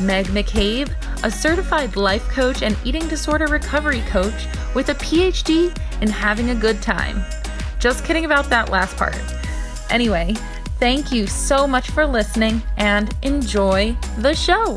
Meg McCabe, a certified life coach and eating disorder recovery coach with a PhD in having a good time. Just kidding about that last part. Anyway, thank you so much for listening and enjoy the show.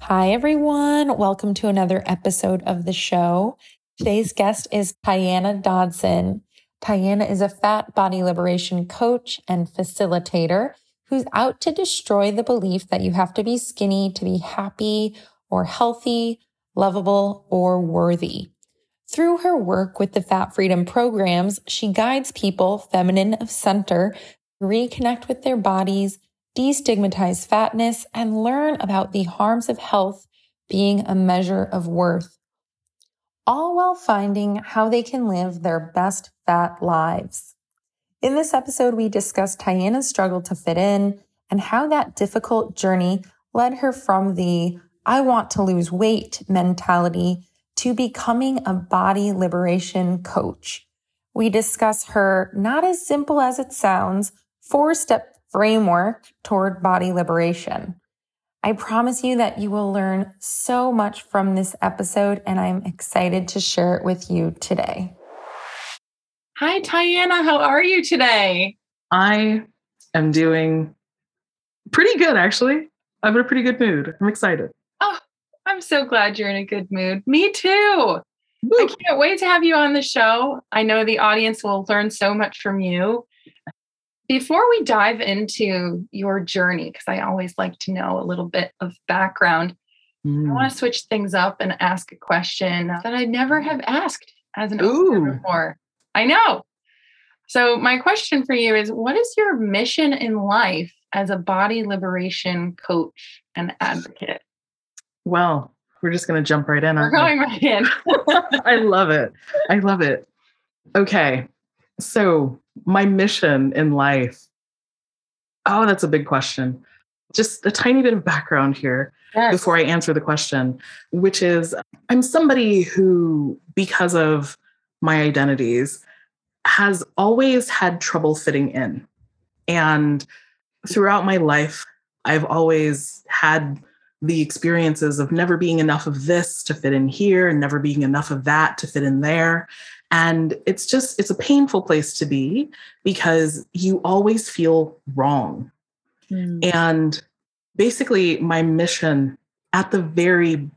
Hi, everyone. Welcome to another episode of the show. Today's guest is Tiana Dodson. Tiana is a fat body liberation coach and facilitator who's out to destroy the belief that you have to be skinny to be happy or healthy, lovable, or worthy. Through her work with the Fat Freedom programs, she guides people, feminine of center, reconnect with their bodies, destigmatize fatness, and learn about the harms of health being a measure of worth. All while finding how they can live their best fat lives. In this episode, we discuss Tiana's struggle to fit in and how that difficult journey led her from the I want to lose weight mentality to becoming a body liberation coach. We discuss her not as simple as it sounds four step framework toward body liberation. I promise you that you will learn so much from this episode, and I'm excited to share it with you today. Hi, Tiana. How are you today? I am doing pretty good, actually. I'm in a pretty good mood. I'm excited. Oh, I'm so glad you're in a good mood. Me too. Woo. I can't wait to have you on the show. I know the audience will learn so much from you. Before we dive into your journey, because I always like to know a little bit of background, mm. I want to switch things up and ask a question that I never have asked as an Ooh. before. I know. So, my question for you is what is your mission in life as a body liberation coach and advocate? Well, we're just going to jump right in. We're going we? right in. I love it. I love it. Okay. So, my mission in life. Oh, that's a big question. Just a tiny bit of background here yes. before I answer the question, which is I'm somebody who, because of my identities, has always had trouble fitting in. And throughout my life, I've always had the experiences of never being enough of this to fit in here and never being enough of that to fit in there. And it's just, it's a painful place to be because you always feel wrong. Mm. And basically, my mission at the very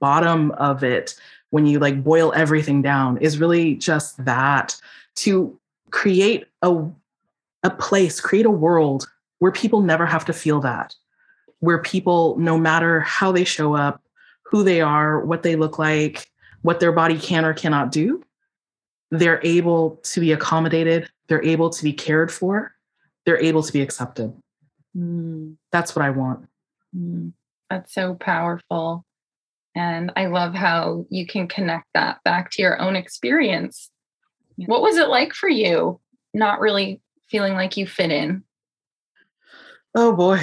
bottom of it, when you like boil everything down, is really just that to create a, a place, create a world where people never have to feel that, where people, no matter how they show up, who they are, what they look like, what their body can or cannot do, they're able to be accommodated, they're able to be cared for, they're able to be accepted. Mm. That's what I want. Mm. That's so powerful. And I love how you can connect that back to your own experience what was it like for you not really feeling like you fit in? Oh boy.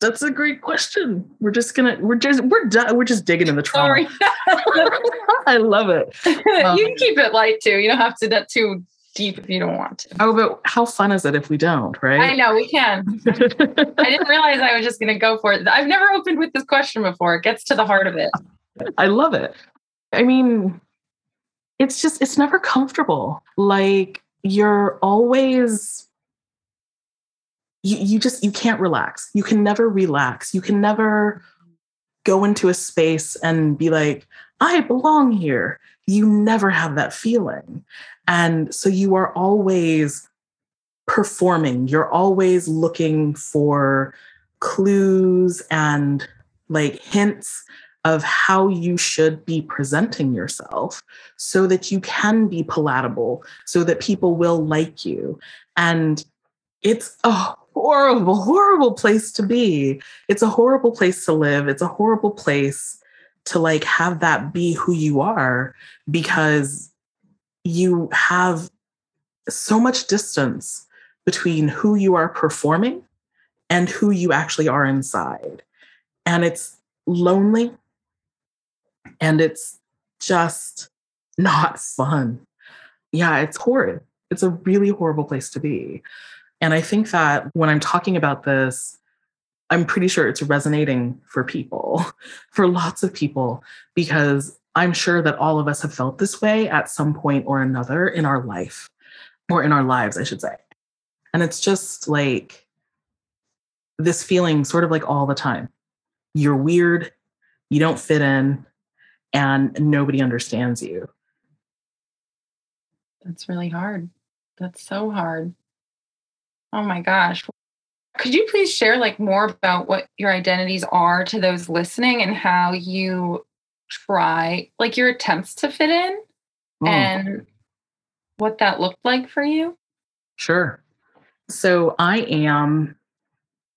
That's a great question. We're just gonna we're just we're done we're just digging in the trauma. Sorry. I love it. Um, you can keep it light too. You don't have to get too deep if you don't want to. Oh, but how fun is it if we don't, right? I know we can. I didn't realize I was just gonna go for it. I've never opened with this question before. It gets to the heart of it. I love it. I mean, it's just it's never comfortable like you're always you, you just you can't relax you can never relax you can never go into a space and be like i belong here you never have that feeling and so you are always performing you're always looking for clues and like hints of how you should be presenting yourself so that you can be palatable, so that people will like you. And it's, a horrible, horrible place to be. It's a horrible place to live. It's a horrible place to like have that be who you are because you have so much distance between who you are performing and who you actually are inside. And it's lonely and it's just not fun. Yeah, it's horrid. It's a really horrible place to be. And I think that when I'm talking about this, I'm pretty sure it's resonating for people, for lots of people, because I'm sure that all of us have felt this way at some point or another in our life, or in our lives, I should say. And it's just like this feeling, sort of like all the time. You're weird, you don't fit in, and nobody understands you. That's really hard. That's so hard. Oh my gosh. Could you please share like more about what your identities are to those listening and how you try like your attempts to fit in oh. and what that looked like for you? Sure. So I am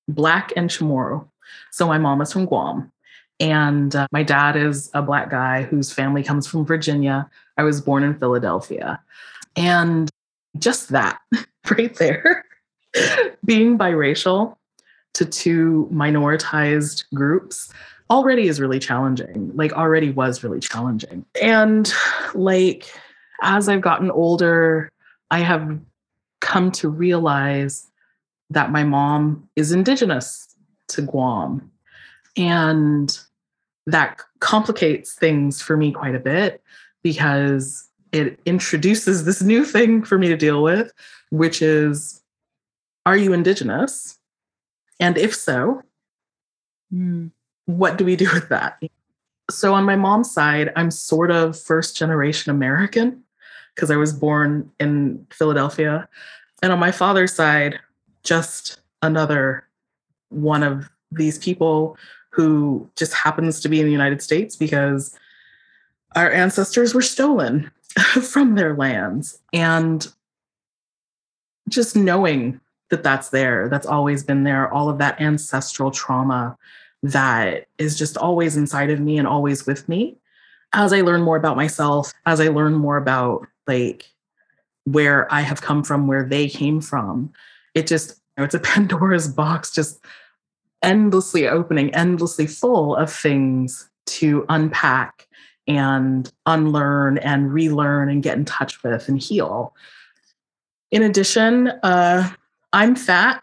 Black and Chamorro. So my mom is from Guam. And uh, my dad is a Black guy whose family comes from Virginia. I was born in Philadelphia. And just that right there being biracial to two minoritized groups already is really challenging like already was really challenging. And like as i've gotten older i have come to realize that my mom is indigenous to guam. And that complicates things for me quite a bit because it introduces this new thing for me to deal with which is are you Indigenous? And if so, mm. what do we do with that? So, on my mom's side, I'm sort of first generation American because I was born in Philadelphia. And on my father's side, just another one of these people who just happens to be in the United States because our ancestors were stolen from their lands. And just knowing that that's there, that's always been there, all of that ancestral trauma that is just always inside of me and always with me. As I learn more about myself, as I learn more about like where I have come from, where they came from, it just, you know, it's a Pandora's box, just endlessly opening, endlessly full of things to unpack and unlearn and relearn and get in touch with and heal. In addition, uh, I'm fat.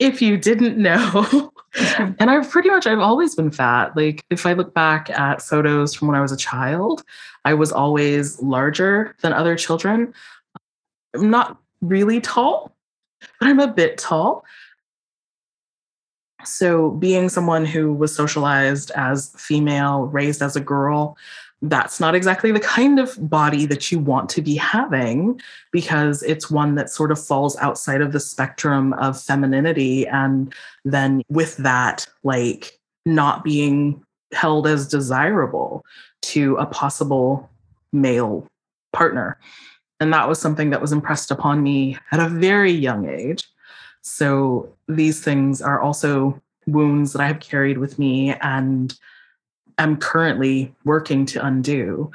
If you didn't know, and I've pretty much I've always been fat. Like if I look back at photos from when I was a child, I was always larger than other children. I'm not really tall, but I'm a bit tall. So, being someone who was socialized as female, raised as a girl, that's not exactly the kind of body that you want to be having because it's one that sort of falls outside of the spectrum of femininity. And then with that, like not being held as desirable to a possible male partner. And that was something that was impressed upon me at a very young age. So these things are also wounds that I have carried with me and am currently working to undo.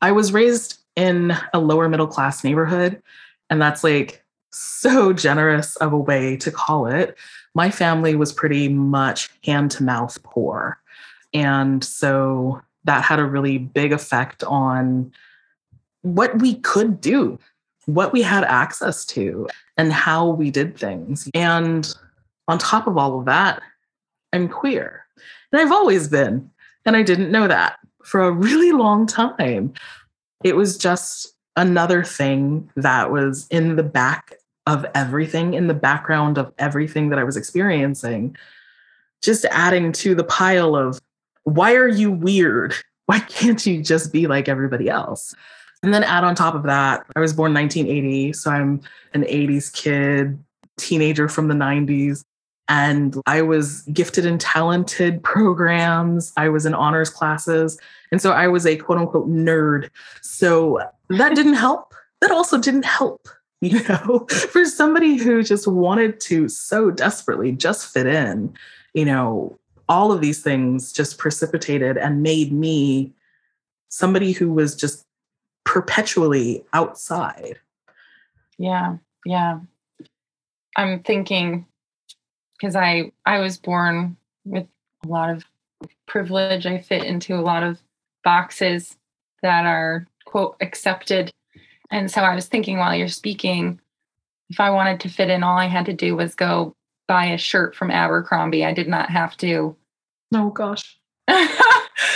I was raised in a lower middle class neighborhood, and that's like so generous of a way to call it. My family was pretty much hand to mouth poor. And so that had a really big effect on what we could do, what we had access to, and how we did things. And on top of all of that, I'm queer. And I've always been. And I didn't know that for a really long time. It was just another thing that was in the back of everything, in the background of everything that I was experiencing, just adding to the pile of why are you weird? Why can't you just be like everybody else? And then add on top of that, I was born 1980, so I'm an 80s kid, teenager from the 90s. And I was gifted in talented programs. I was in honors classes. And so I was a quote unquote nerd. So that didn't help. That also didn't help you know, for somebody who just wanted to so desperately just fit in, you know, all of these things just precipitated and made me somebody who was just perpetually outside. Yeah, yeah. I'm thinking because I I was born with a lot of privilege. I fit into a lot of boxes that are quote accepted. And so I was thinking while you're speaking, if I wanted to fit in, all I had to do was go buy a shirt from Abercrombie. I did not have to. Oh gosh.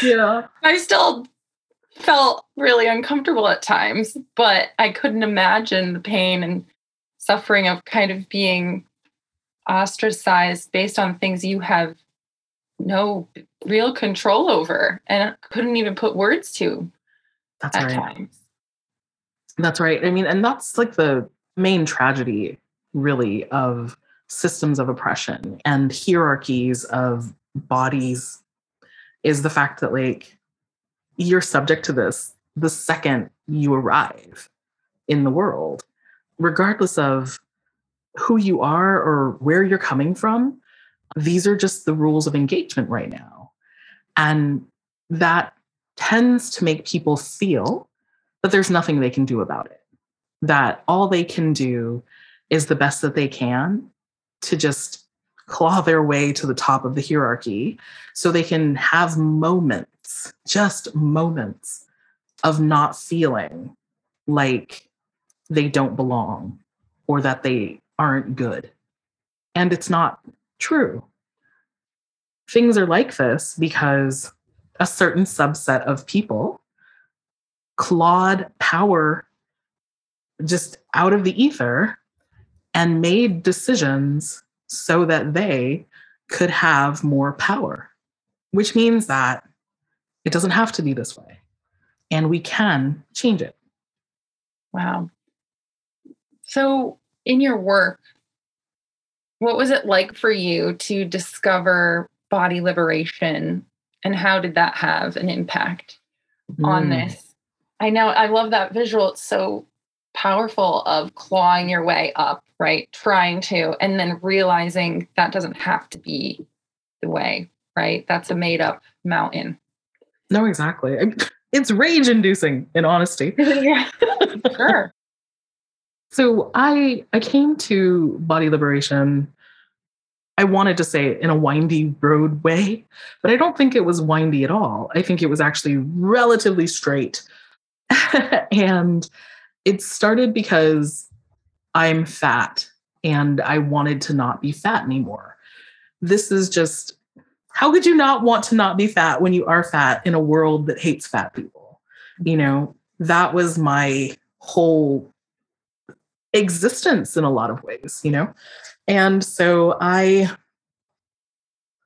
yeah. I still felt really uncomfortable at times, but I couldn't imagine the pain and suffering of kind of being ostracized based on things you have no real control over and couldn't even put words to that's right times. that's right i mean and that's like the main tragedy really of systems of oppression and hierarchies of bodies is the fact that like you're subject to this the second you arrive in the world regardless of who you are or where you're coming from these are just the rules of engagement right now. And that tends to make people feel that there's nothing they can do about it, that all they can do is the best that they can to just claw their way to the top of the hierarchy so they can have moments, just moments of not feeling like they don't belong or that they aren't good. And it's not true. Things are like this because a certain subset of people clawed power just out of the ether and made decisions so that they could have more power, which means that it doesn't have to be this way and we can change it. Wow. So, in your work, what was it like for you to discover body liberation and how did that have an impact mm. on this? I know I love that visual. It's so powerful of clawing your way up, right? Trying to, and then realizing that doesn't have to be the way, right? That's a made up mountain. No, exactly. It's rage inducing in honesty. yeah, sure. So I I came to body liberation. I wanted to say in a windy road way, but I don't think it was windy at all. I think it was actually relatively straight. and it started because I'm fat and I wanted to not be fat anymore. This is just how could you not want to not be fat when you are fat in a world that hates fat people? You know, that was my whole existence in a lot of ways, you know? And so I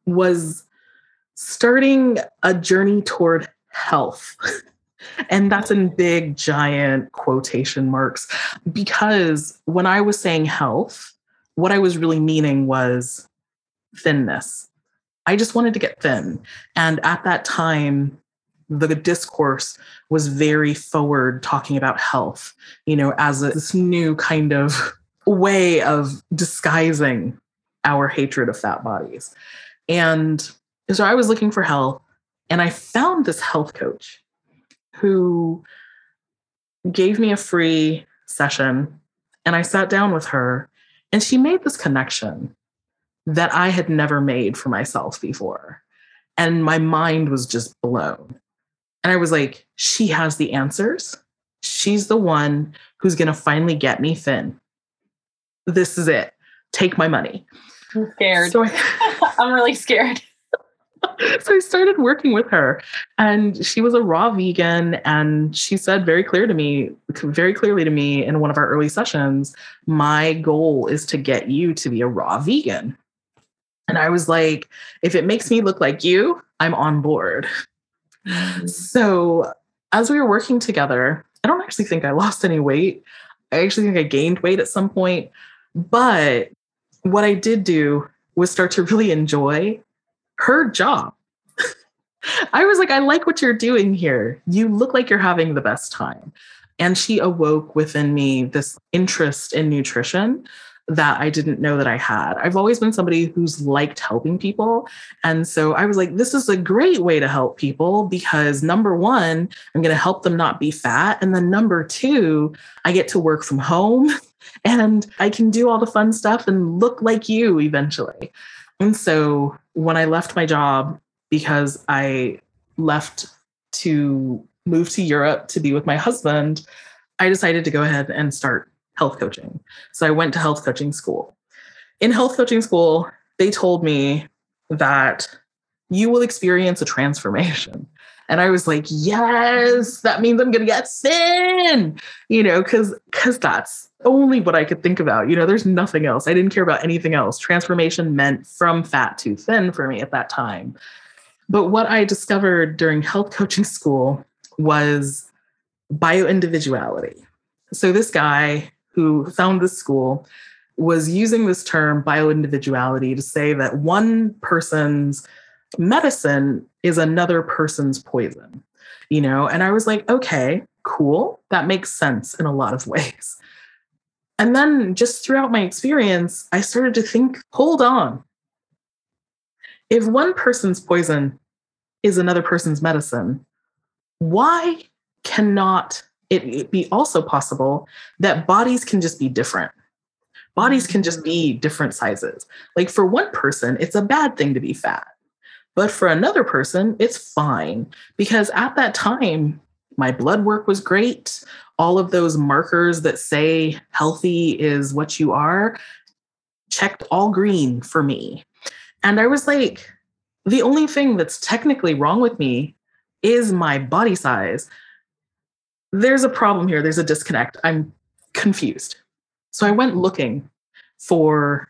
was starting a journey toward health. and that's in big, giant quotation marks, because when I was saying health, what I was really meaning was thinness. I just wanted to get thin. And at that time, the discourse was very forward talking about health, you know, as a, this new kind of way of disguising our hatred of fat bodies. And so I was looking for help and I found this health coach who gave me a free session and I sat down with her and she made this connection that I had never made for myself before. And my mind was just blown. And I was like, she has the answers. She's the one who's going to finally get me thin. This is it. Take my money. I'm scared. So I, I'm really scared. so I started working with her and she was a raw vegan and she said very clear to me very clearly to me in one of our early sessions my goal is to get you to be a raw vegan and I was like if it makes me look like you I'm on board Mm-hmm. so as we were working together, I don't actually think I lost any weight. I actually think I gained weight at some point. But what I did do was start to really enjoy her job. I was like, I like what you're doing here. You look like you're having the best time. And she awoke within me this interest in nutrition that I didn't know that I had. I've always been somebody who's liked helping people. And so I was like, this is a great way to help people because number one, I'm going to help them not be fat. And then number two, I get to work from home and I can do all the fun stuff and look like you eventually. And so when I left my job, because I left to move to Europe to be with my husband, I decided to go ahead and start health coaching. So I went to health coaching school. In health coaching school, they told me that you will experience a transformation. And I was like, yes, that means I'm going to get thin, you know, because because that's only what I could think about. You know, there's nothing else. I didn't care about anything else. Transformation meant from fat to thin for me at that time. But what I discovered during health coaching school was bioindividuality. So this guy who found this school was using this term bioindividuality to say that one person's medicine is another person's poison you know? And i was like okay cool. That makes sense in a lot of ways. And then just throughout my experience i started to think hold on. If one person's poison is another person's medicine why cannot it be also possible that bodies can just be different. Bodies can just be mm. different sizes. Like for one person, it's a bad thing to be fat. But for another person, it's fine because at that time, my blood work was great. All of those markers that say healthy is what you are checked all green for me. And I was like, the only thing that's technically wrong with me is my body size there's a problem here. There's a disconnect. I'm confused. So I went looking for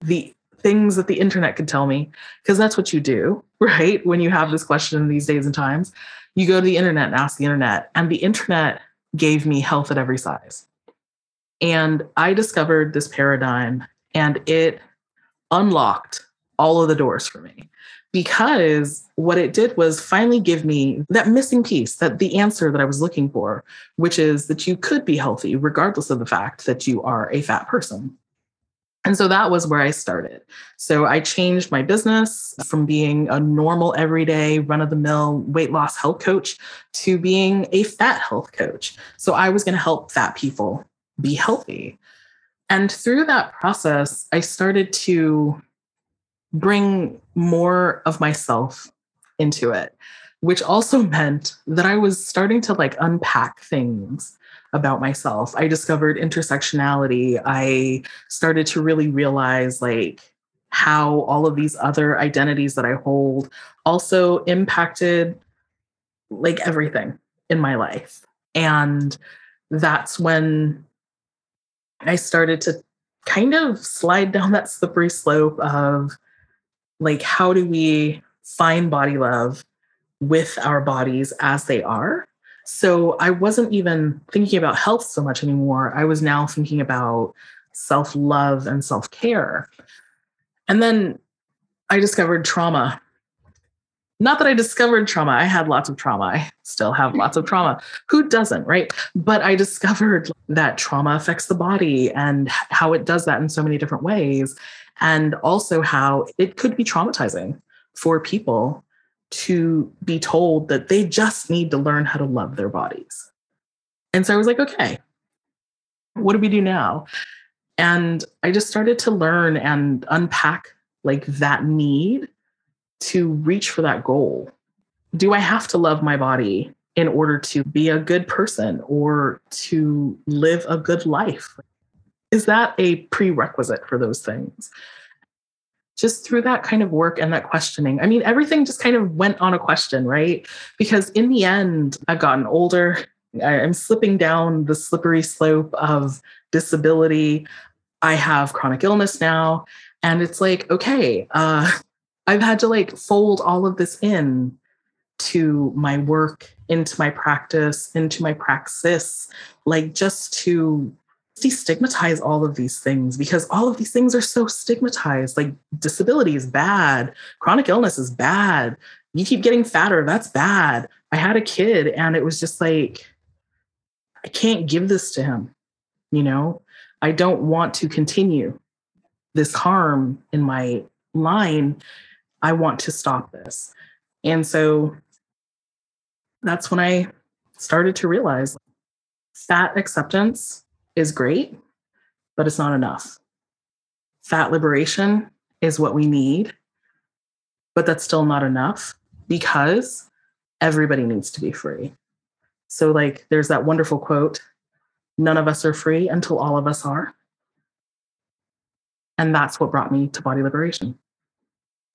the things that the internet could tell me, because that's what you do, right? When you have this question in these days and times, you go to the internet and ask the internet. And the internet gave me health at every size. And I discovered this paradigm and it unlocked all of the doors for me because what it did was finally give me that missing piece, that the answer that I was looking for, which is that you could be healthy regardless of the fact that you are a fat person. And so that was where I started. So I changed my business from being a normal, everyday, run of the mill weight loss health coach to being a fat health coach. So I was going to help fat people be healthy. And through that process, I started to bring more of myself into it, which also meant that I was starting to like unpack things about myself. I discovered intersectionality. I started to really realize like how all of these other identities that I hold also impacted like everything in my life. And that's when I started to kind of slide down that slippery slope of like how do we find body love with our bodies as they are so i wasn't even thinking about health so much anymore i was now thinking about self-love and self-care and then i discovered trauma not that I discovered trauma, I had lots of trauma. I still have lots of trauma. Who doesn't, right? But I discovered that trauma affects the body and how it does that in so many different ways and also how it could be traumatizing for people to be told that they just need to learn how to love their bodies. And so I was like, okay, what do we do now? And I just started to learn and unpack like that need to reach for that goal. Do I have to love my body in order to be a good person or to live a good life? Is that a prerequisite for those things? Just through that kind of work and that questioning. I mean, everything just kind of went on a question, right? Because in the end, I've gotten older. I'm slipping down the slippery slope of disability. I have chronic illness now. And it's like, okay, uh, I've had to like fold all of this in to my work, into my practice, into my praxis, like just to destigmatize all of these things because all of these things are so stigmatized. Like disability is bad, chronic illness is bad. You keep getting fatter, that's bad. I had a kid and it was just like, I can't give this to him. You know, I don't want to continue this harm in my line. I want to stop this. And so that's when I started to realize fat acceptance is great, but it's not enough. Fat liberation is what we need, but that's still not enough because everybody needs to be free. So, like, there's that wonderful quote none of us are free until all of us are. And that's what brought me to body liberation.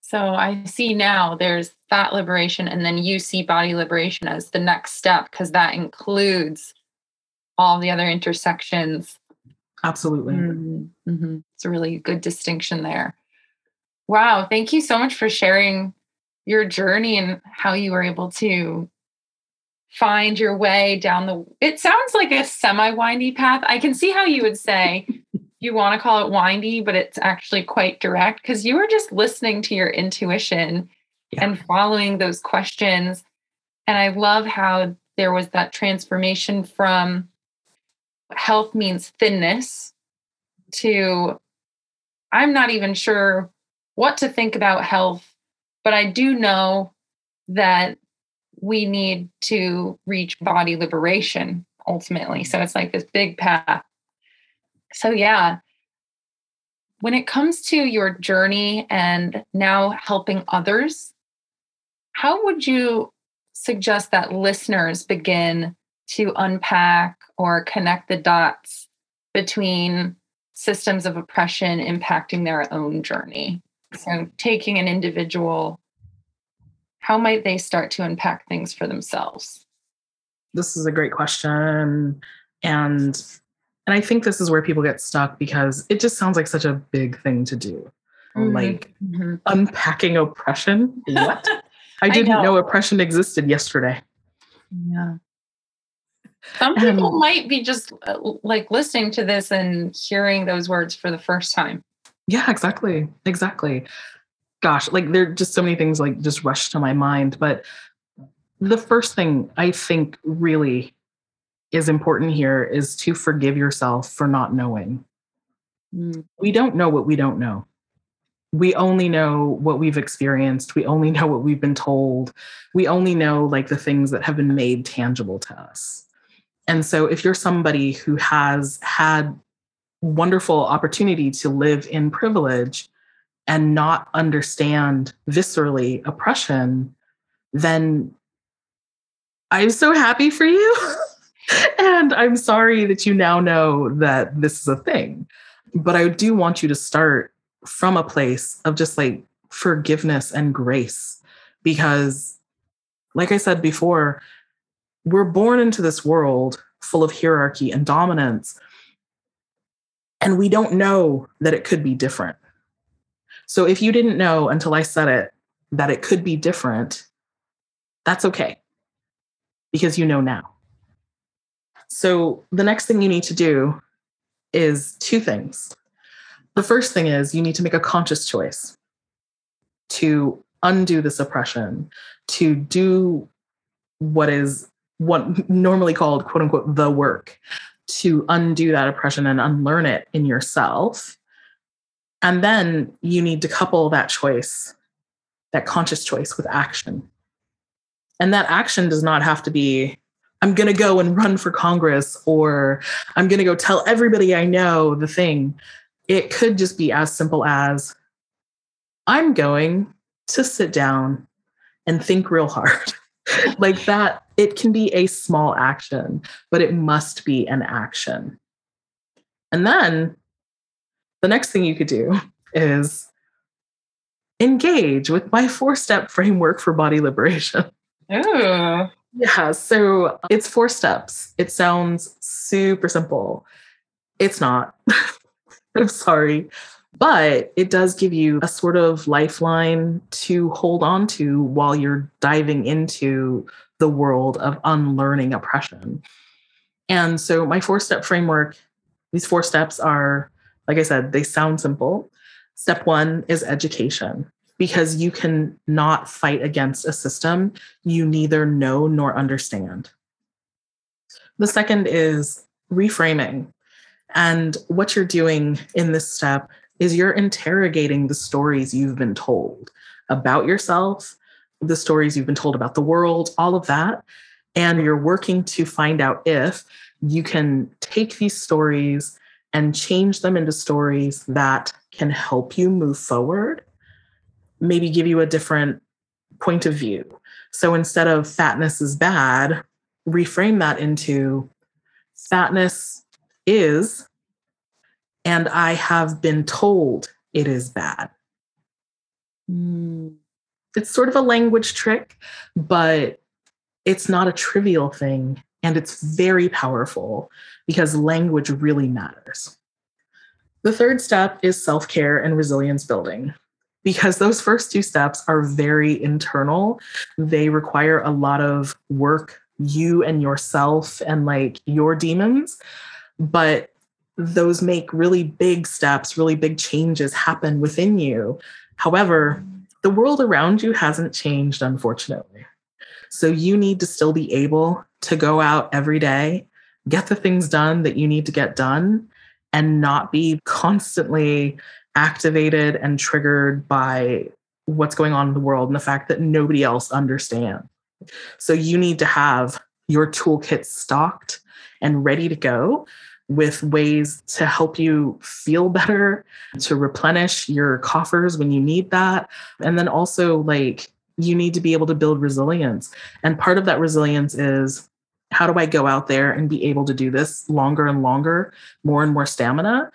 So I see now there's fat liberation, and then you see body liberation as the next step because that includes all the other intersections. Absolutely. Mm-hmm. Mm-hmm. It's a really good distinction there. Wow. Thank you so much for sharing your journey and how you were able to find your way down the it sounds like a semi windy path i can see how you would say you want to call it windy but it's actually quite direct because you were just listening to your intuition yeah. and following those questions and i love how there was that transformation from health means thinness to i'm not even sure what to think about health but i do know that we need to reach body liberation ultimately. So it's like this big path. So, yeah, when it comes to your journey and now helping others, how would you suggest that listeners begin to unpack or connect the dots between systems of oppression impacting their own journey? So, taking an individual how might they start to unpack things for themselves? This is a great question. And and I think this is where people get stuck because it just sounds like such a big thing to do. Mm-hmm. Like mm-hmm. unpacking oppression. What? I didn't I know. know. oppression existed yesterday. Yeah. Some people um, might be just uh, like listening to this and hearing those words for the first time. Yeah, exactly. Exactly gosh, like there are just so many things like just rush to my mind. But the first thing I think really is important here is to forgive yourself for not knowing. Mm. We don't know what we don't know. We only know what we've experienced. We only know what we've been told. We only know like the things that have been made tangible to us. And so if you're somebody who has had wonderful opportunity to live in privilege, and not understand viscerally oppression, then I'm so happy for you. and I'm sorry that you now know that this is a thing. But I do want you to start from a place of just like forgiveness and grace. Because, like I said before, we're born into this world full of hierarchy and dominance. And we don't know that it could be different. So if you didn't know until I said it that it could be different, that's okay because you know now. So the next thing you need to do is two things. The first thing is you need to make a conscious choice to undo this oppression, to do what is what normally called quote unquote the work, to undo that oppression and unlearn it in yourself and then you need to couple that choice, that conscious choice, with action. And that action does not have to be, I'm going to go and run for Congress or I'm going to go tell everybody I know the thing. It could just be as simple as I'm going to sit down and think real hard. like that, it can be a small action, but it must be an action. And then the next thing you could do is engage with my four step framework for body liberation. Oh. Yeah, so it's four steps. It sounds super simple. It's not. I'm sorry. But it does give you a sort of lifeline to hold on to while you're diving into the world of unlearning oppression. And so, my four step framework, these four steps are like I said, they sound simple. Step one is education because you can not fight against a system you neither know nor understand. The second is reframing. And what you're doing in this step is you're interrogating the stories you've been told about yourself, the stories you've been told about the world, all of that. And you're working to find out if you can take these stories and change them into stories that can help you move forward, maybe give you a different point of view. So instead of fatness is bad, reframe that into fatness is, and I have been told it is bad. Mm. It's sort of a language trick, but it's not a trivial thing. And it's very powerful because language really matters. The third step is self care and resilience building because those first two steps are very internal. They require a lot of work, you and yourself, and like your demons. But those make really big steps, really big changes happen within you. However, the world around you hasn't changed, unfortunately. So you need to still be able to go out every day, get the things done that you need to get done, and not be constantly activated and triggered by what's going on in the world and the fact that nobody else understands. So you need to have your toolkit stocked and ready to go with ways to help you feel better, to replenish your coffers when you need that. And then also, like, you need to be able to build resilience. And part of that resilience is how do I go out there and be able to do this longer and longer, more and more stamina?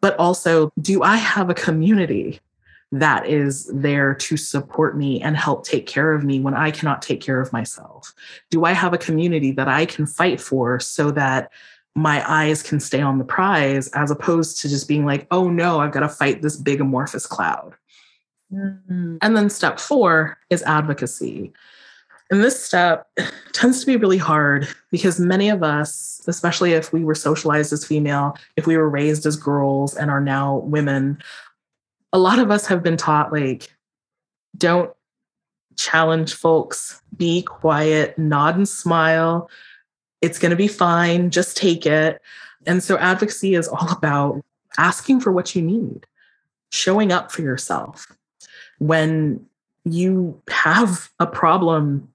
But also, do I have a community that is there to support me and help take care of me when I cannot take care of myself? Do I have a community that I can fight for so that my eyes can stay on the prize as opposed to just being like, oh no, I've got to fight this big amorphous cloud? Mm-hmm. And then step four is advocacy. And this step tends to be really hard because many of us, especially if we were socialized as female, if we were raised as girls and are now women, a lot of us have been taught like, don't challenge folks, be quiet, nod and smile. It's going to be fine, just take it. And so advocacy is all about asking for what you need, showing up for yourself. When you have a problem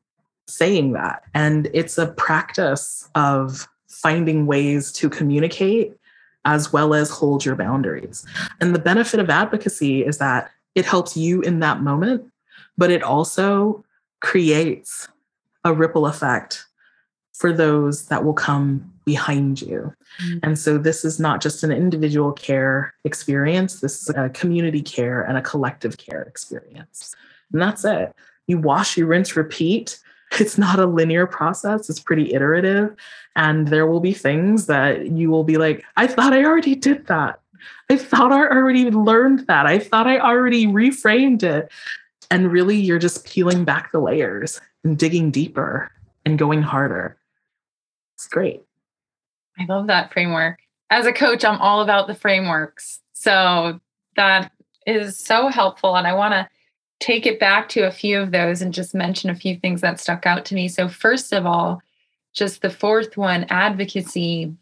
saying that. And it's a practice of finding ways to communicate as well as hold your boundaries. And the benefit of advocacy is that it helps you in that moment, but it also creates a ripple effect for those that will come behind you. Mm-hmm. And so this is not just an individual care experience, this is a community care and a collective care experience. And that's it. You wash, you rinse, repeat it's not a linear process, it's pretty iterative. And there will be things that you will be like, I thought I already did that. I thought I already learned that. I thought I already reframed it. And really, you're just peeling back the layers and digging deeper and going harder. It's great. I love that framework. As a coach, I'm all about the frameworks. So that is so helpful. And I want to take it back to a few of those and just mention a few things that stuck out to me. So, first of all, just the fourth one, advocacy.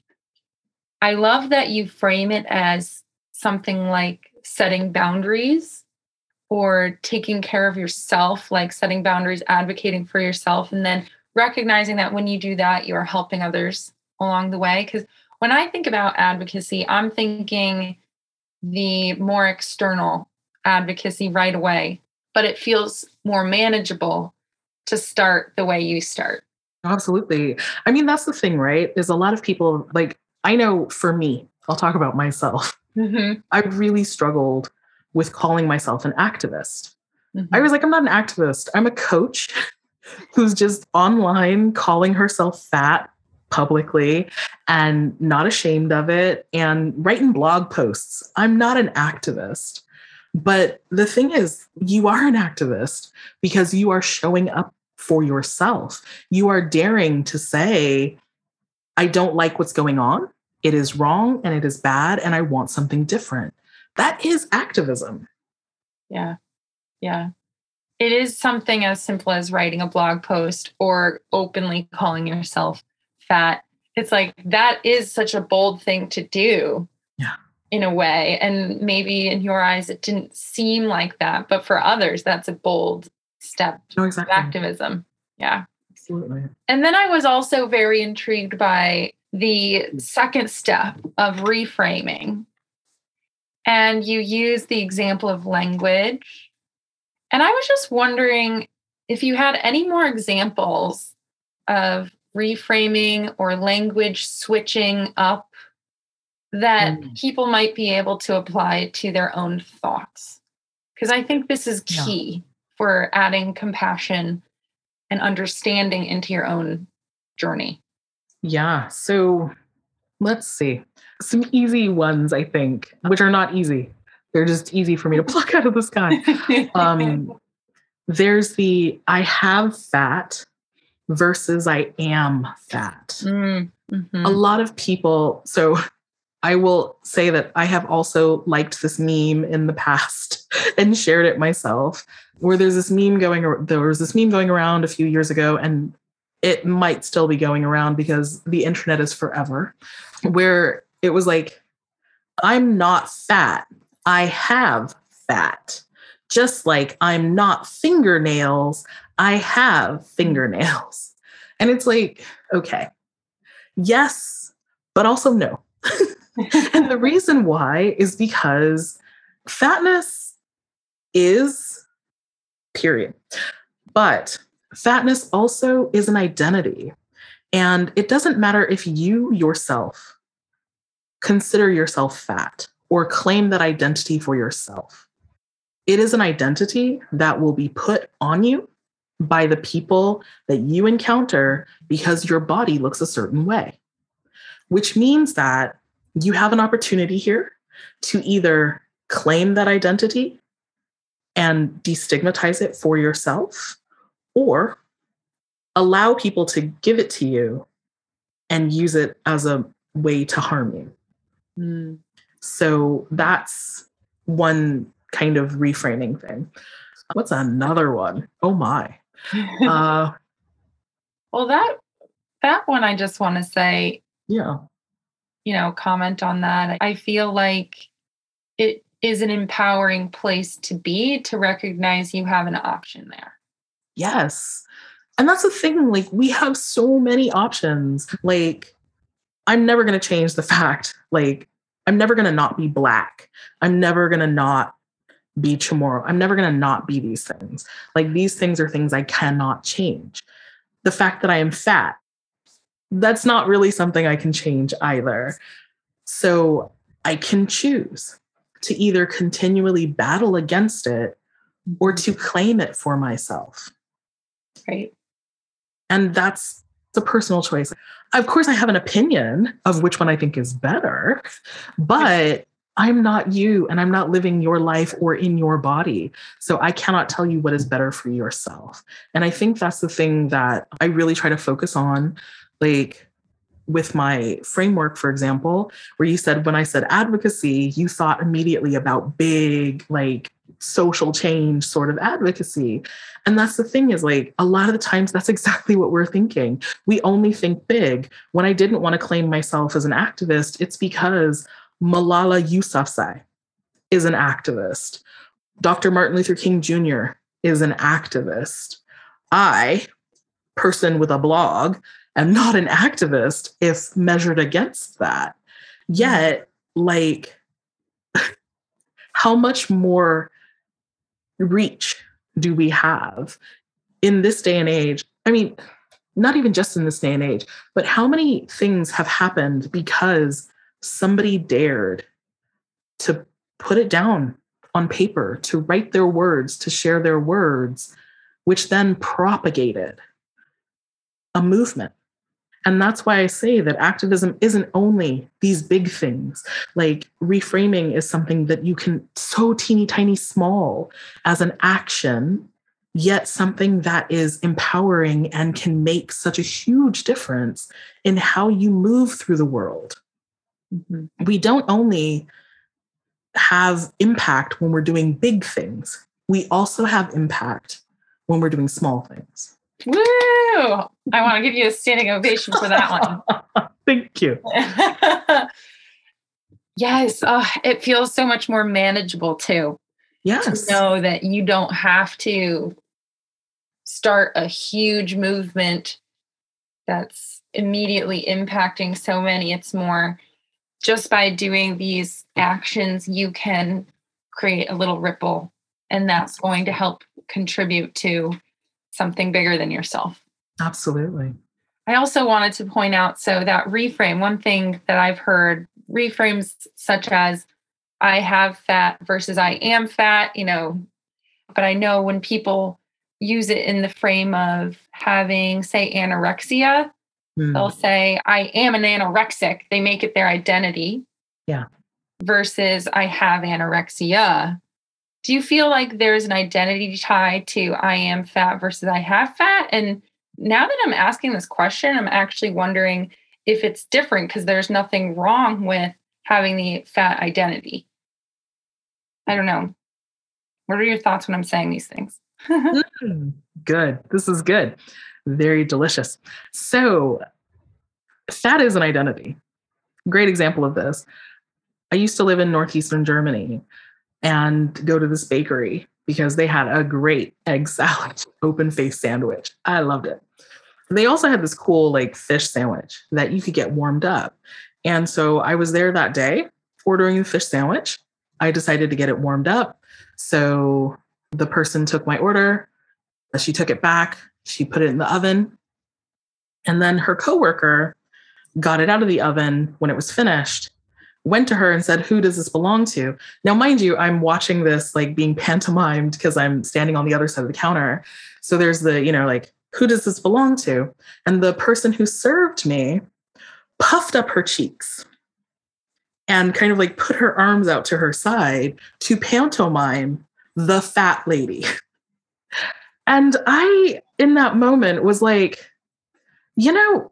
I love that you frame it as something like setting boundaries or taking care of yourself, like setting boundaries, advocating for yourself, and then recognizing that when you do that, you are helping others along the way. Because when I think about advocacy, I'm thinking the more external advocacy right away but it feels more manageable to start the way you start. Absolutely. I mean, that's the thing, right? Is a lot of people like, I know for me, I'll talk about myself. Mm-hmm. I really struggled with calling myself an activist. Mm-hmm. I was like, I'm not an activist, I'm a coach who's just online calling herself fat publicly and not ashamed of it and writing blog posts. I'm not an activist. But the thing is, you are an activist because you are showing up for yourself. You are daring to say, I don't like what's going on. It is wrong and it is bad, and I want something different. That is activism. Yeah. Yeah. It is something as simple as writing a blog post or openly calling yourself fat it's like that is such a bold thing to do. Yeah. In a way. And maybe in your eyes, it didn't seem like that. But for others, that's a bold step No, exactly. activism. Yeah. Absolutely. And then I was also very intrigued by the second step of reframing. And you use the example of language. And I was just wondering if you had any more examples of reframing or language switching up that Mm. people might be able to apply to their own thoughts. Because I think this is Yeah. key for adding compassion and understanding into your own journey. Yeah. So let's see. Some easy ones, I think, which are not easy. They're just easy for me to pluck out of the sky. Um, there's the I have fat versus I am fat. Mm, mhm. A lot of people, so I will say that I have also liked this meme in the past and shared it myself. Where there's this meme going, there was this meme going around a few years ago, and it might still be going around because the internet is forever. Where it was like, I'm not fat, I have fat. Just like I'm not fingernails, I have fingernails. And it's like, okay, yes, but also no. and the reason why is because fatness is, period. But fatness also is an identity. And it doesn't matter if you yourself consider yourself fat or claim that identity for yourself. It is an identity that will be put on you by the people that you encounter because your body looks a certain way, which means that you have an opportunity here to either claim that identity and destigmatize it for yourself or allow people to give it to you and use it as a way to harm you. Mm. So that's one kind of reframing thing. What's another one? Oh my. Uh, well, that that one, I just want to say, yeah. you know, comment on that. I feel like it is an empowering place to be to recognize you have an option there. Yes. And that's the thing. Like, we have so many options. Like, I'm never going to change the fact, like, I'm never going to not be black. I'm never going to not be Chamorro. I'm never going to not be these things. Like, these things are things I cannot change. The fact that I am fat, that's not really something I can change either. So, I can choose to either continually battle against it or to mm-hmm. claim it for myself. Right. And that's a personal choice. Of course, I have an opinion of which one I think is better, but I'm not you and I'm not living your life or in your body. So I cannot tell you what is better for yourself. And I think that's the thing that I really try to focus on. Like, with my framework, for example, where you said, when I said advocacy, you thought immediately about big, like social change sort of advocacy. And that's the thing is like a lot of the times that's exactly what we're thinking. We only think big. When I didn't want to claim myself as an activist, it's because Malala Yousafzai is an activist. Dr. Martin Luther King Jr. is an activist. I, person with a blog, am not an activist if measured against that. Yet, like, how much more reach do we have in this day and age? I mean, not even just in this day and age, but how many things have happened because somebody dared to put it down on paper, to write their words, to share their words, which then propagated a movement. And that's why I say that activism isn't only these big things. Like reframing is something that you can so teeny tiny small as an action, yet something that is empowering and can make such a huge difference in how you move through the world. Mm-hmm. We don't only have impact when we're doing big things, we also have impact when we're doing small things. Woo! I want to give you a standing ovation for that one. Thank you. yes, uh, it feels so much more manageable too. Yes. To know that you don't have to start a huge movement that's immediately impacting so many. It's more just by doing these actions, you can create a little ripple, and that's going to help contribute to something bigger than yourself. Absolutely. I also wanted to point out so that reframe, one thing that I've heard reframes such as I have fat versus I am fat, you know, but I know when people use it in the frame of having, say, anorexia, mm. they'll say, I am an anorexic. They make it their identity. Yeah. Versus I have anorexia. Do you feel like there's an identity tie to I am fat versus I have fat? And now that I'm asking this question, I'm actually wondering if it's different because there's nothing wrong with having the fat identity. I don't know. What are your thoughts when I'm saying these things? mm, good. This is good. Very delicious. So, fat is an identity. Great example of this. I used to live in northeastern Germany and go to this bakery because they had a great egg salad, open face sandwich. I loved it. They also had this cool like fish sandwich that you could get warmed up. And so I was there that day ordering the fish sandwich. I decided to get it warmed up. So the person took my order, she took it back, she put it in the oven. And then her coworker got it out of the oven when it was finished, went to her and said, Who does this belong to? Now, mind you, I'm watching this like being pantomimed because I'm standing on the other side of the counter. So there's the, you know, like, who does this belong to? And the person who served me puffed up her cheeks and kind of like put her arms out to her side to pantomime the fat lady. And I, in that moment, was like, you know,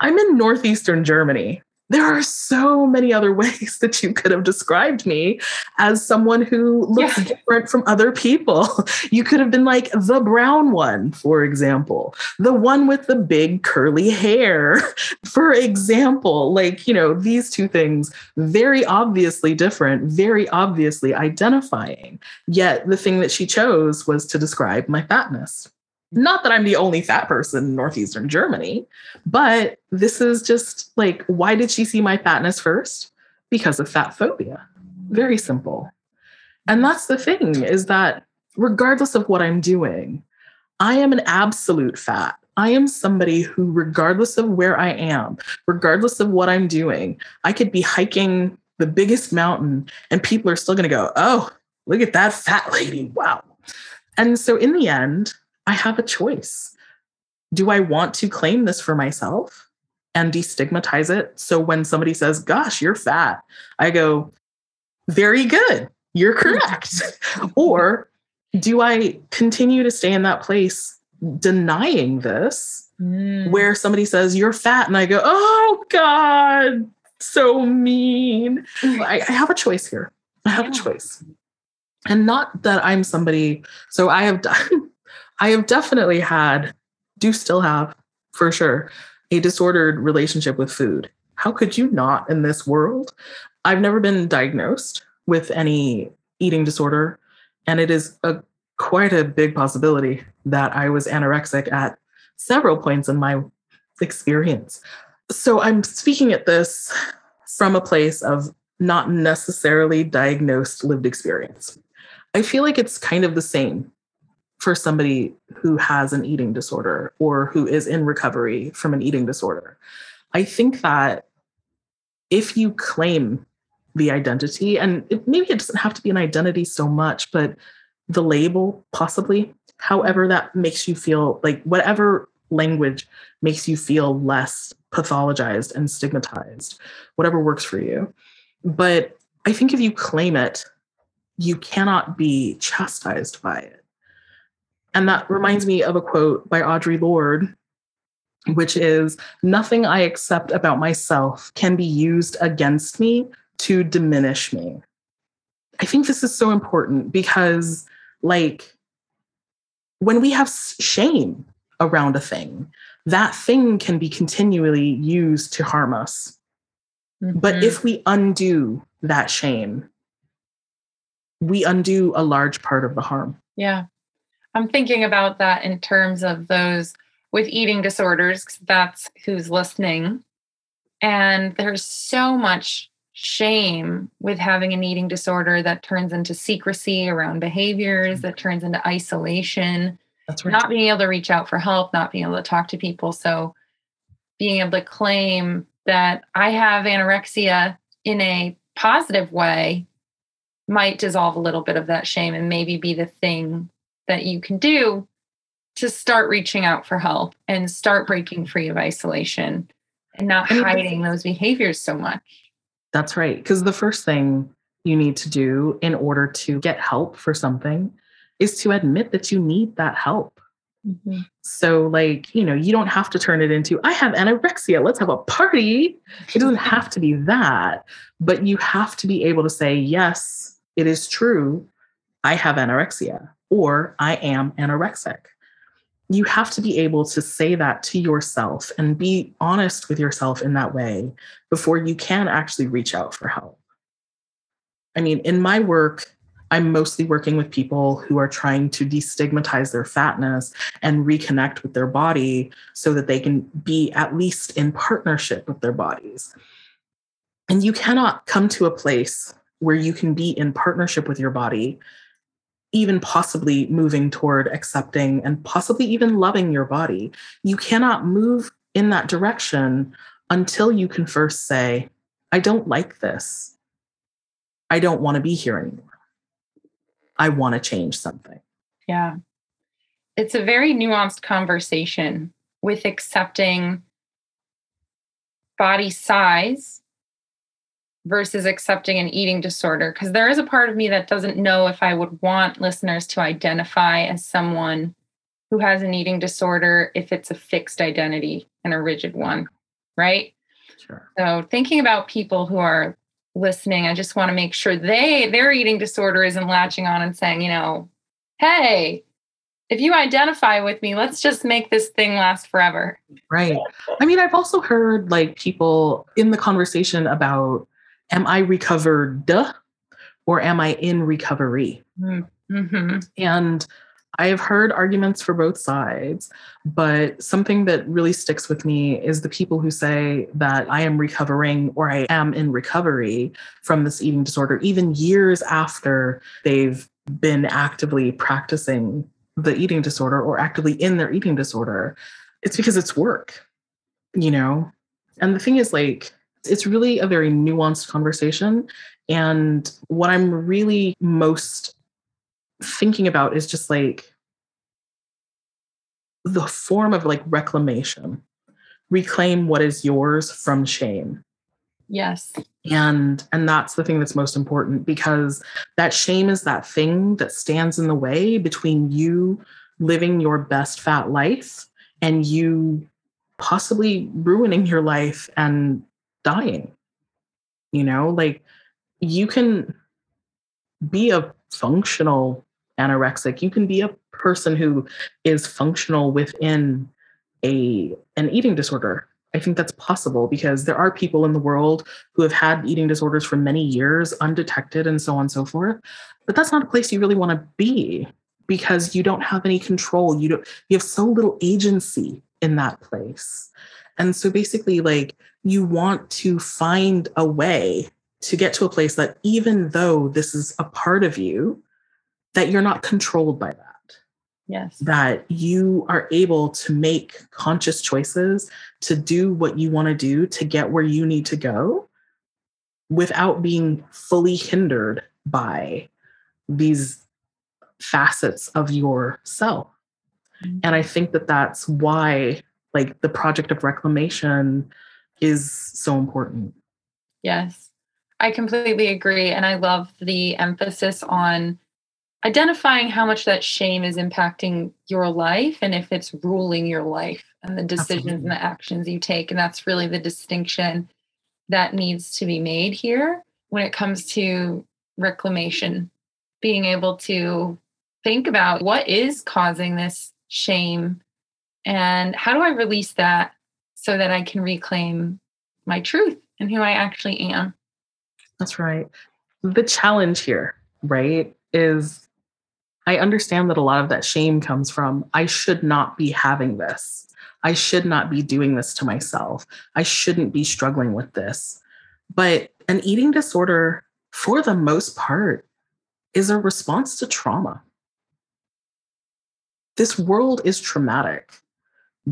I'm in Northeastern Germany there are so many other ways that you could have described me as someone who looks yeah. different from other people. You could have been like the brown one, for example, the one with the big curly hair, for example. Like, you know, these two things, very obviously different, very obviously identifying. Yet the thing that she chose was to describe my fatness. Not that I'm the only fat person in Northeastern Germany, but this is just like, why did she see my fatness first? Because of fat phobia. Very simple. And that's the thing is that regardless of what I'm doing, I am an absolute fat. I am somebody who, regardless of where I am, regardless of what I'm doing, I could be hiking the biggest mountain and people are still going to go, oh, look at that fat lady. Wow. And so in the end, I have a choice. Do I want to claim this for myself and destigmatize it? So when somebody says, Gosh, you're fat, I go, Very good, you're correct. or do I continue to stay in that place denying this, mm. where somebody says, You're fat, and I go, Oh God, so mean. I, I have a choice here. I have yeah. a choice. And not that I'm somebody, so I have done I have definitely had, do still have for sure, a disordered relationship with food. How could you not in this world? I've never been diagnosed with any eating disorder, and it is a quite a big possibility that I was anorexic at several points in my experience. So I'm speaking at this from a place of not necessarily diagnosed lived experience. I feel like it's kind of the same for somebody who has an eating disorder or who is in recovery from an eating disorder. I think that if you claim the identity, and it, maybe it doesn't have to be an identity so much, but the label, possibly, however that makes you feel like whatever language makes you feel less pathologized and stigmatized, whatever works for you. But I think if you claim it, you cannot be chastised by it. And that reminds me of a quote by Audre Lorde, which is Nothing I accept about myself can be used against me to diminish me. I think this is so important because, like, when we have shame around a thing, that thing can be continually used to harm us. Mm-hmm. But if we undo that shame, we undo a large part of the harm. Yeah. I'm thinking about that in terms of those with eating disorders, because that's who's listening. And there's so much shame with having an eating disorder that turns into secrecy around behaviors, that turns into isolation. That's right. Not being able to reach out for help, not being able to talk to people. So being able to claim that I have anorexia in a positive way might dissolve a little bit of that shame and maybe be the thing that you can do to start reaching out for help and start breaking free of isolation and not hiding those behaviors so much. That's right. Because the first thing you need to do in order to get help for something is to admit that you need that help. Mm-hmm. So, like, you know, you don't have to turn it into, I have anorexia, let's have a party. It doesn't have to be that, but you have to be able to say, yes, it is true. I have anorexia or I am anorexic. You have to be able to say that to yourself and be honest with yourself in that way before you can actually reach out for help. I mean, in my work, I'm mostly working with people who are trying to destigmatize their fatness and reconnect with their body so that they can be at least in partnership with their bodies. And you cannot come to a place where you can be in partnership with your body, even possibly moving toward accepting and possibly even loving your body. You cannot move in that direction until you can first say, I don't like this. I don't want to be here anymore. I want to change something. Yeah. It's a very nuanced conversation with accepting body size versus accepting an eating disorder because there is a part of me that doesn't know if I would want listeners to identify as someone who has an eating disorder if it's a fixed identity and a rigid one, right? Sure. So thinking about people who are listening, I just want to make sure they their eating disorder isn't latching on and saying, you know, hey, if you identify with me, let's just make this thing last forever. Right. I mean, I've also heard like people in the conversation about am I recovered or am I in recovery? Mm-hmm. And I have heard arguments for both sides, but something that really sticks with me is the people who say that I am recovering or I am in recovery from this eating disorder, even years after they've been actively practicing the eating disorder or actively in their eating disorder. It's because it's work, you know? And the thing is, like, it's really a very nuanced conversation. And what I'm really most thinking about is just like the form of like reclamation, reclaim what is yours from shame. Yes. And and that's the thing that's most important because that shame is that thing that stands in the way between you living your best fat life and you possibly ruining your life and dying. You know, like you can be a functional anorexic, you can be a person who is functional within a an eating disorder. I think that's possible because there are people in the world who have had eating disorders for many years undetected and so on and so forth. But that's not a place you really want to be because you don't have any control. You don't you have so little agency in that place. And so basically, like, you want to find a way to get to a place that even though this is a part of you, that you're not controlled by that. Yes. That you are able to make conscious choices to do what you want to do to get where you need to go without being fully hindered by these facets of yourself. Mm-hmm. And I think that that's why like the project of reclamation is so important. Yes, I completely agree. And I love the emphasis on identifying how much that shame is impacting your life and if it's ruling your life and the decisions Absolutely. and the actions you take. And that's really the distinction that needs to be made here when it comes to reclamation. Being able to think about what is causing this shame And how do I release that so that I can reclaim my truth and who I actually am? That's right. The challenge here, right, is I understand that a lot of that shame comes from I should not be having this. I should not be doing this to myself. I shouldn't be struggling with this. But an eating disorder, for the most part, is a response to trauma. This world is traumatic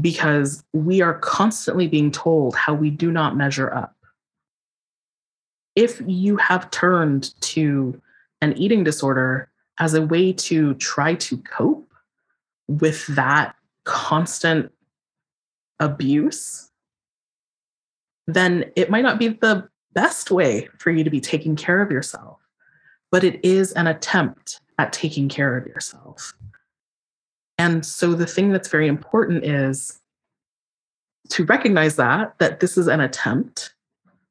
because we are constantly being told how we do not measure up. If you have turned to an eating disorder as a way to try to cope with that constant abuse, then it might not be the best way for you to be taking care of yourself, but it is an attempt at taking care of yourself. And so the thing that's very important is to recognize that that this is an attempt,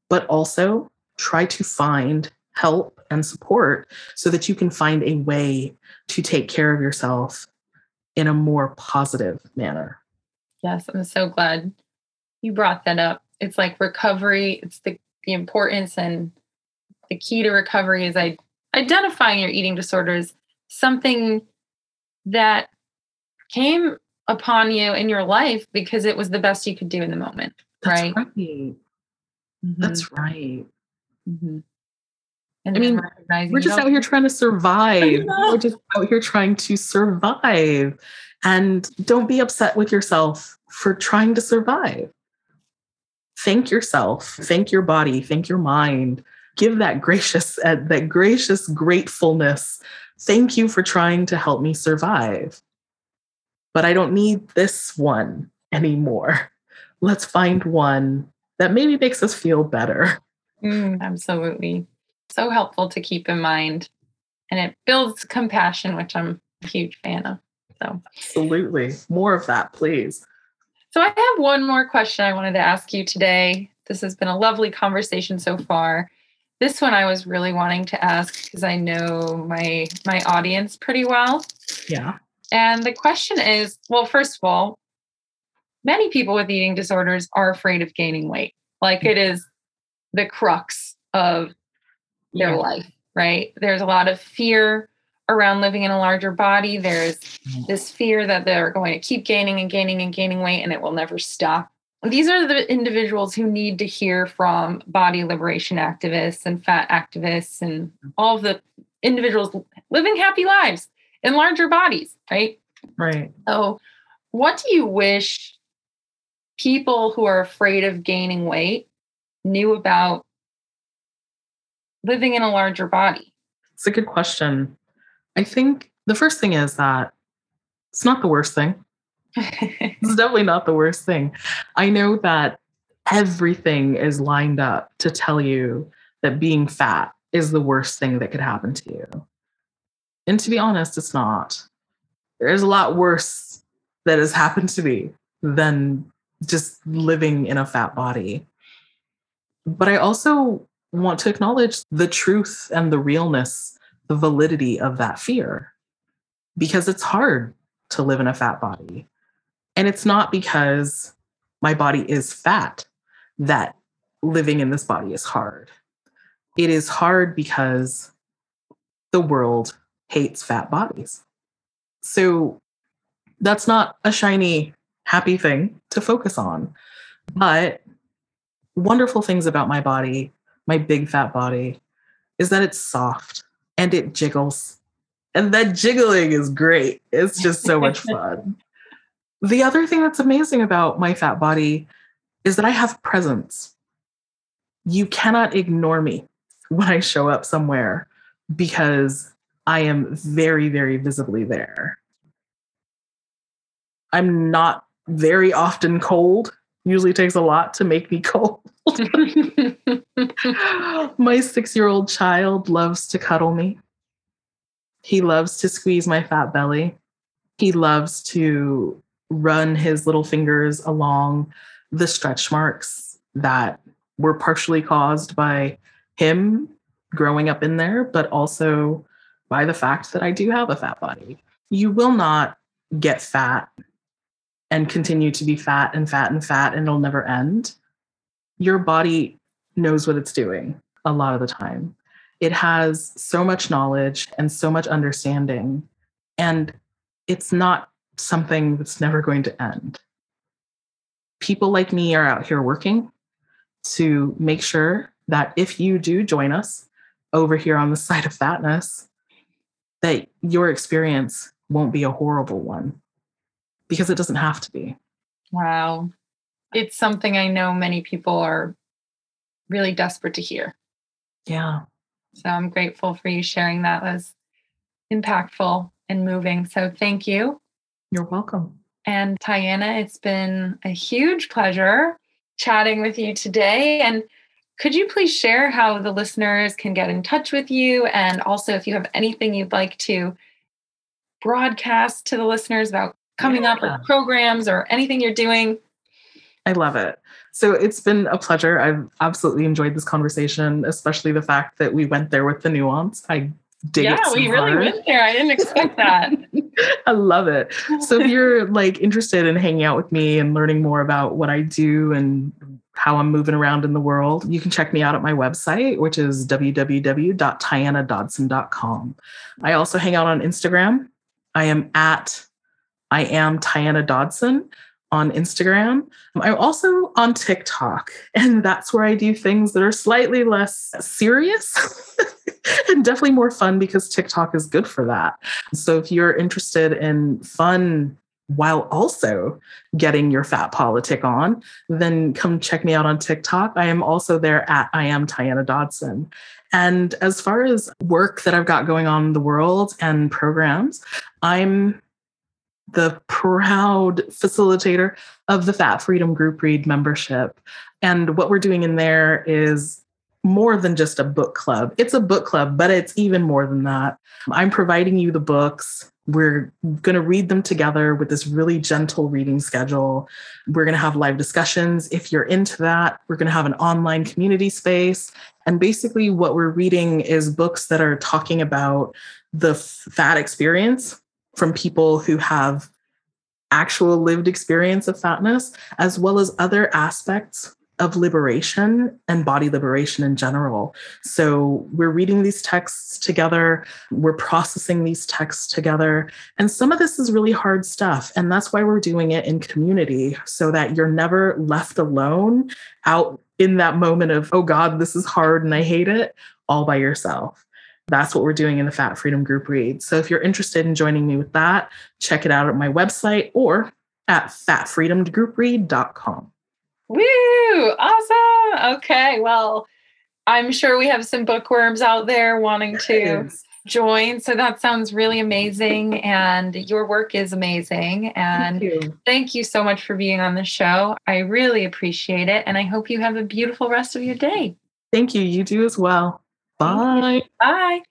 but also try to find help and support so that you can find a way to take care of yourself in a more positive manner. Yes, I'm so glad you brought that up. It's like recovery, it's the, the importance and the key to recovery is identifying your eating disorders, something that came upon you in your life because it was the best you could do in the moment. That's right. right. Mm-hmm. That's right. Mm-hmm. And I mean, we're just out here trying to survive. We're just out here trying to survive. And don't be upset with yourself for trying to survive. Thank yourself, thank your body, thank your mind. Give that gracious, uh, that gracious gratefulness. Thank you for trying to help me survive but I don't need this one anymore. Let's find one that maybe makes us feel better. Mm, absolutely. So helpful to keep in mind. And it builds compassion, which I'm a huge fan of. So, absolutely. More of that, please. So, I have one more question I wanted to ask you today. This has been a lovely conversation so far. This one I was really wanting to ask because I know my my audience pretty well. Yeah. And the question is well, first of all, many people with eating disorders are afraid of gaining weight. Like it is the crux of their yeah. life, right? There's a lot of fear around living in a larger body. There's mm. this fear that they're going to keep gaining and gaining and gaining weight and it will never stop. These are the individuals who need to hear from body liberation activists and fat activists and all of the individuals living happy lives in larger bodies, right? Right. So, what do you wish people who are afraid of gaining weight knew about living in a larger body? It's a good question. I think the first thing is that it's not the worst thing. it's definitely not the worst thing. I know that everything is lined up to tell you that being fat is the worst thing that could happen to you. And to be honest, it's not. There's a lot worse that has happened to me than just living in a fat body. But I also want to acknowledge the truth and the realness, the validity of that fear, because it's hard to live in a fat body. And it's not because my body is fat that living in this body is hard. It is hard because the world hates fat bodies. So that's not a shiny, happy thing to focus on. But wonderful things about my body, my big fat body, is that it's soft and it jiggles. And that jiggling is great. It's just so much fun. the other thing that's amazing about my fat body is that I have presence. You cannot ignore me when I show up somewhere because I am very, very visibly there. I'm not very often cold. Usually takes a lot to make me cold. my six year old child loves to cuddle me. He loves to squeeze my fat belly. He loves to run his little fingers along the stretch marks that were partially caused by him growing up in there, but also by the fact that I do have a fat body. You will not get fat and continue to be fat and fat and fat and it'll never end, your body knows what it's doing a lot of the time. It has so much knowledge and so much understanding, and it's not something that's never going to end. People like me are out here working to make sure that if you do join us over here on the side of fatness, that your experience won't be a horrible one because it doesn't have to be. Wow. It's something I know many people are really desperate to hear. Yeah. So I'm grateful for you sharing that. That was impactful and moving. So thank you. You're welcome. And Tiana, it's been a huge pleasure chatting with you today. And could you please share how the listeners can get in touch with you? And also, if you have anything you'd like to broadcast to the listeners about coming yeah. up or programs or anything you're doing. I love it. So it's been a pleasure. I've absolutely enjoyed this conversation, especially the fact that we went there with the nuance. I dig yeah, it. So we really hard. went there. I didn't expect that. I love it. So if you're like interested in hanging out with me and learning more about what I do and how I'm moving around in the world, you can check me out at my website, which is www.tianadodson.com. I also hang out on Instagram. I am at I am Tiana Dodson on Instagram. I'm also on TikTok, and that's where I do things that are slightly less serious and definitely more fun because TikTok is good for that. So if you're interested in fun while also getting your fat politic on, then come check me out on TikTok. I am also there at I am Tiana Dodson. And as far as work that I've got going on in the world and programs, I'm the proud facilitator of the Fat Freedom Group Read membership. And what we're doing in there is more than just a book club. It's a book club, but it's even more than that. I'm providing you the books. We're going to read them together with this really gentle reading schedule. We're going to have live discussions. If you're into that, we're going to have an online community space. And basically, what we're reading is books that are talking about the fat experience from people who have actual lived experience of fatness, as well as other aspects of liberation and body liberation in general. So we're reading these texts together, we're processing these texts together. And some of this is really hard stuff. And that's why we're doing it in community so that you're never left alone out in that moment of, oh God, this is hard and I hate it, all by yourself. That's what we're doing in the Fat Freedom Group Read. So if you're interested in joining me with that, check it out at my website or at fatfreedomgroupread.com. Woo! Awesome. Okay. Well, I'm sure we have some bookworms out there wanting to join. So that sounds really amazing. And your work is amazing. And thank you. thank you so much for being on the show. I really appreciate it. And I hope you have a beautiful rest of your day. Thank you. You do as well. Bye. Bye.